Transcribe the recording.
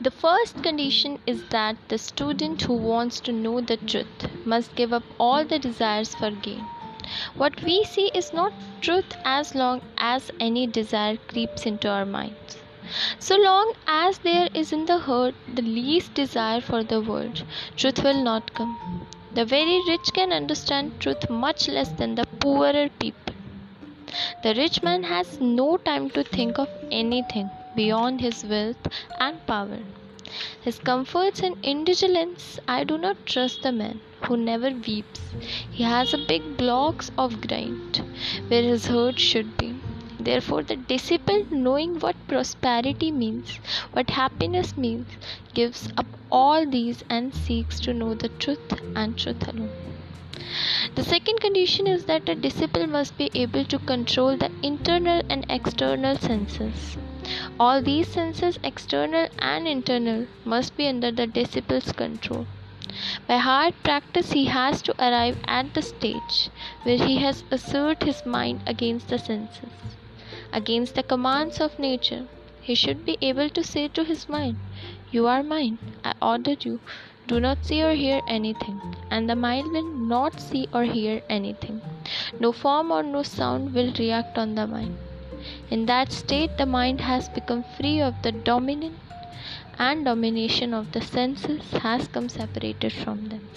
The first condition is that the student who wants to know the truth must give up all the desires for gain. What we see is not truth as long as any desire creeps into our minds. So long as there is in the heart the least desire for the world, truth will not come. The very rich can understand truth much less than the poorer people. The rich man has no time to think of anything beyond his wealth and power. His comforts and indigence, I do not trust the man who never weeps. He has a big blocks of grind where his heart should be. Therefore, the disciple, knowing what prosperity means, what happiness means, gives up all these and seeks to know the truth and truth alone. The second condition is that a disciple must be able to control the internal and external senses. All these senses, external and internal, must be under the disciple's control. By hard practice, he has to arrive at the stage where he has assert his mind against the senses, against the commands of nature. He should be able to say to his mind, You are mine, I ordered you, do not see or hear anything, and the mind will not see or hear anything. No form or no sound will react on the mind. In that state, the mind has become free of the dominion and domination of the senses has come separated from them.